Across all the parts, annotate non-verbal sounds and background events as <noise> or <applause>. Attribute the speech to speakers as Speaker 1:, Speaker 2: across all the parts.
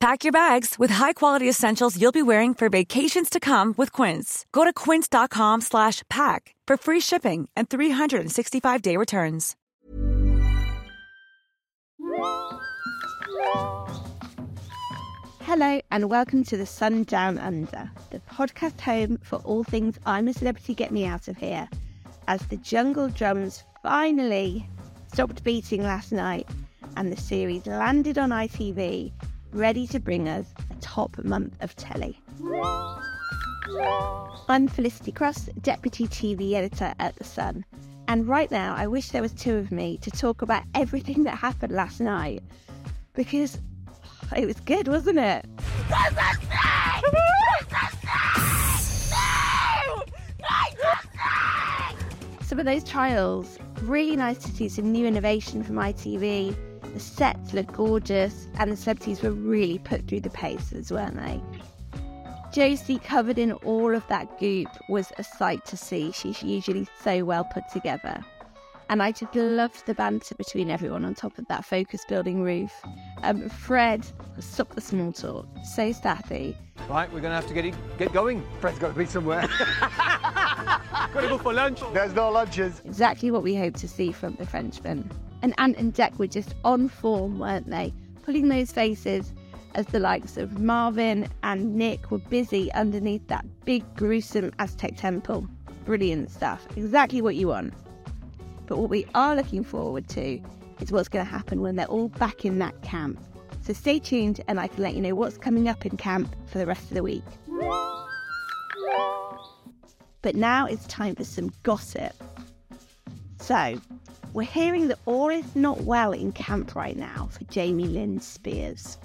Speaker 1: Pack your bags with high-quality essentials you'll be wearing for vacations to come with Quince. Go to quince.com slash pack for free shipping and 365-day returns.
Speaker 2: Hello and welcome to the Sun Down Under, the podcast home for all things I'm a Celebrity Get Me Out of Here, as the jungle drums finally stopped beating last night and the series landed on ITV, ready to bring us a top month of telly. I'm Felicity Cross, Deputy TV Editor at The Sun, and right now I wish there was two of me to talk about everything that happened last night because it was good, wasn't it? Some of those trials, really nice to see some new innovation from ITV. The sets look gorgeous, and the celebrities were really put through the paces, weren't they? Josie, covered in all of that goop, was a sight to see. She's usually so well put together. And I just loved the banter between everyone on top of that focus building roof. Um, Fred, stop the small talk, so staffy.
Speaker 3: Right, we're going to have to get, it, get going. Fred's got to be somewhere. <laughs> got to go for lunch. There's no lunches.
Speaker 2: Exactly what we hope to see from the Frenchmen. And Ant and Dec were just on form, weren't they? Pulling those faces as the likes of Marvin and Nick were busy underneath that big, gruesome Aztec temple. Brilliant stuff. Exactly what you want. But what we are looking forward to is what's going to happen when they're all back in that camp. So stay tuned and I can let you know what's coming up in camp for the rest of the week. But now it's time for some gossip. So, we're hearing that all is not well in camp right now for Jamie Lynn Spears.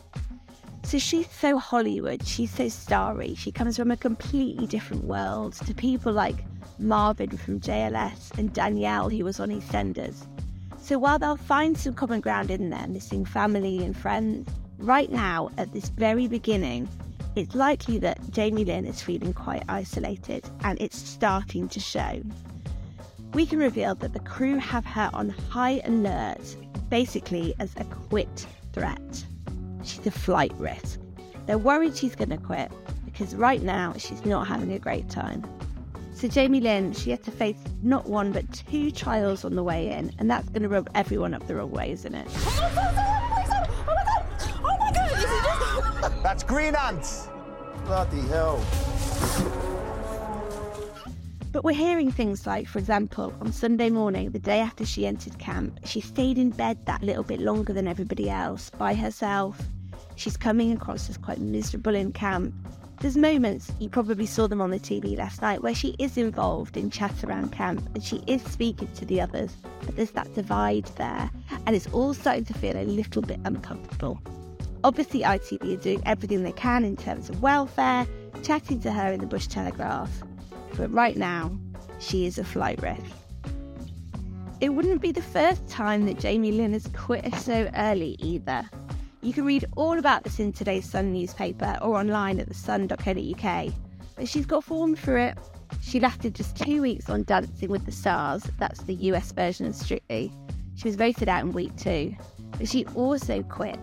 Speaker 2: So she's so Hollywood, she's so starry, she comes from a completely different world to people like Marvin from JLS and Danielle, who was on EastEnders. So while they'll find some common ground in there, missing family and friends, right now, at this very beginning, it's likely that Jamie Lynn is feeling quite isolated and it's starting to show. We can reveal that the crew have her on high alert, basically as a quit threat. She's a flight risk. They're worried she's going to quit because right now she's not having a great time. So Jamie Lynn, she had to face not one but two trials on the way in, and that's going to rub everyone up the wrong way, isn't it?
Speaker 3: That's green ants. Bloody hell.
Speaker 2: But we're hearing things like, for example, on Sunday morning, the day after she entered camp, she stayed in bed that little bit longer than everybody else by herself. She's coming across as quite miserable in camp. There's moments, you probably saw them on the TV last night, where she is involved in chat around camp and she is speaking to the others, but there's that divide there, and it's all starting to feel a little bit uncomfortable. Obviously, ITV are doing everything they can in terms of welfare, chatting to her in the Bush Telegraph, but right now, she is a flight risk. It wouldn't be the first time that Jamie Lynn has quit so early either. You can read all about this in today's Sun newspaper or online at thesun.co.uk. But she's got form for it. She lasted just two weeks on Dancing with the Stars, that's the US version of Strictly. She was voted out in week two. But she also quit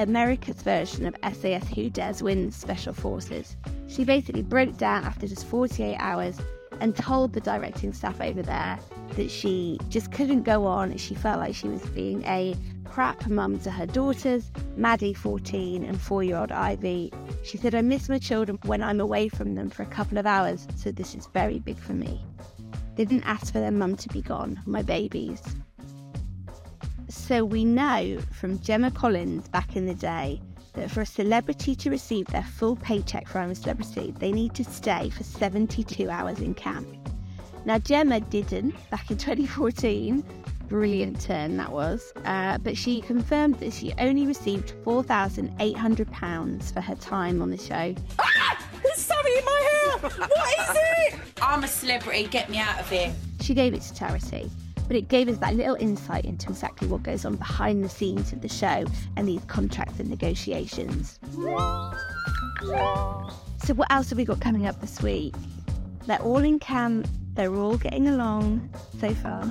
Speaker 2: America's version of SAS Who Dares Win Special Forces. She basically broke down after just 48 hours and told the directing staff over there that she just couldn't go on. She felt like she was being a crap mum to her daughters, Maddie, 14, and four year old Ivey. She said, I miss my children when I'm away from them for a couple of hours, so this is very big for me. They didn't ask for their mum to be gone, my babies. So we know from Gemma Collins back in the day that for a celebrity to receive their full paycheck for I'm a Celebrity, they need to stay for 72 hours in camp. Now, Gemma didn't back in <laughs> 2014. Brilliant turn that was. Uh, but she confirmed that she only received £4,800 for her time on the show.
Speaker 4: Ah! <laughs> There's something in my hair! What is it? I'm a celebrity, get me out of here.
Speaker 2: She gave it to charity but it gave us that little insight into exactly what goes on behind the scenes of the show and these contracts and negotiations. So, what else have we got coming up this week? They're all in camp, they're all getting along so far,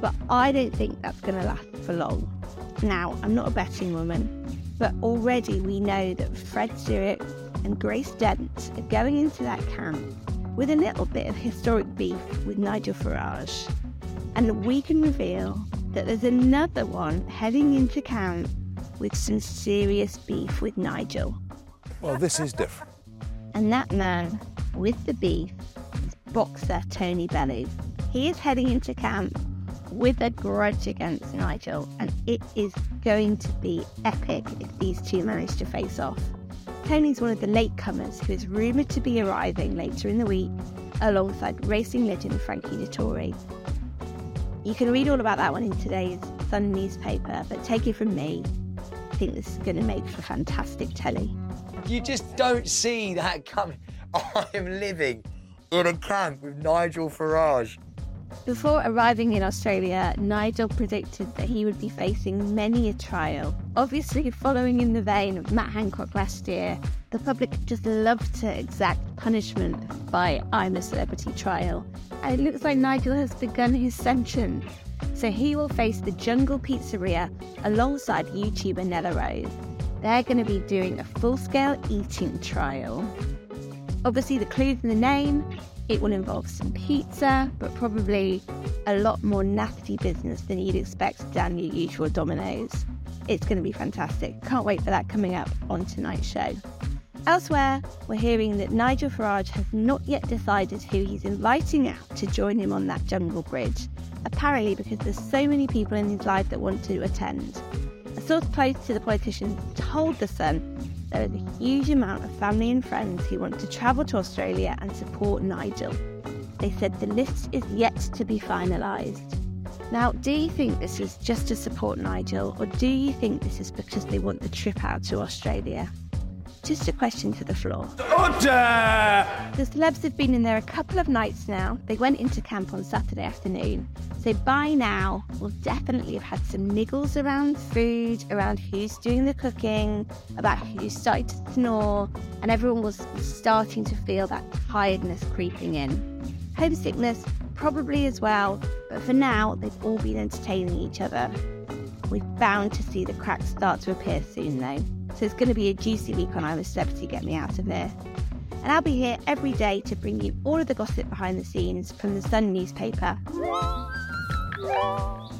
Speaker 2: but I don't think that's going to last for long. Now, I'm not a betting woman, but already we know that Fred Stewart and Grace Dent are going into that camp with a little bit of historic beef with Nigel Farage and we can reveal that there's another one heading into camp with some serious beef with Nigel.
Speaker 3: Well, this is different.
Speaker 2: And that man with the beef is boxer Tony Bellew. He is heading into camp with a grudge against Nigel, and it is going to be epic if these two manage to face off. Tony's one of the latecomers who is rumoured to be arriving later in the week alongside racing legend Frankie Dettori, you can read all about that one in today's Sun newspaper, but take it from me, I think this is going to make for fantastic telly.
Speaker 5: You just don't see that coming. <laughs> I am living in a camp with Nigel Farage.
Speaker 2: Before arriving in Australia, Nigel predicted that he would be facing many a trial. Obviously, following in the vein of Matt Hancock last year, the public just love to exact punishment by I'm a Celebrity trial. And it looks like Nigel has begun his sentence. So he will face the Jungle Pizzeria alongside YouTuber Nella Rose. They're going to be doing a full scale eating trial. Obviously, the clues in the name it will involve some pizza, but probably a lot more nasty business than you'd expect down your usual Domino's. It's going to be fantastic. Can't wait for that coming up on tonight's show. Elsewhere, we're hearing that Nigel Farage has not yet decided who he's inviting out to join him on that jungle bridge, apparently because there's so many people in his life that want to attend. A source close to the politician told The Sun there is a huge amount of family and friends who want to travel to Australia and support Nigel. They said the list is yet to be finalised. Now, do you think this is just to support Nigel, or do you think this is because they want the trip out to Australia? Just a question to the floor.
Speaker 3: Order!
Speaker 2: The celebs have been in there a couple of nights now. They went into camp on Saturday afternoon. So by now, we'll definitely have had some niggles around food, around who's doing the cooking, about who's starting to snore, and everyone was starting to feel that tiredness creeping in. Homesickness, probably as well, but for now, they've all been entertaining each other. We're bound to see the cracks start to appear soon, though. So it's going to be a juicy week on I'm a Celebrity Get Me Out of Here. And I'll be here every day to bring you all of the gossip behind the scenes from the Sun newspaper.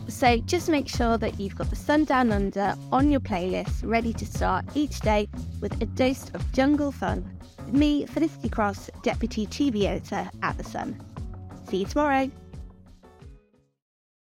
Speaker 2: So just make sure that you've got the Sun Down Under on your playlist ready to start each day with a dose of jungle fun. With me, Felicity Cross, Deputy TV Editor at The Sun. See you tomorrow.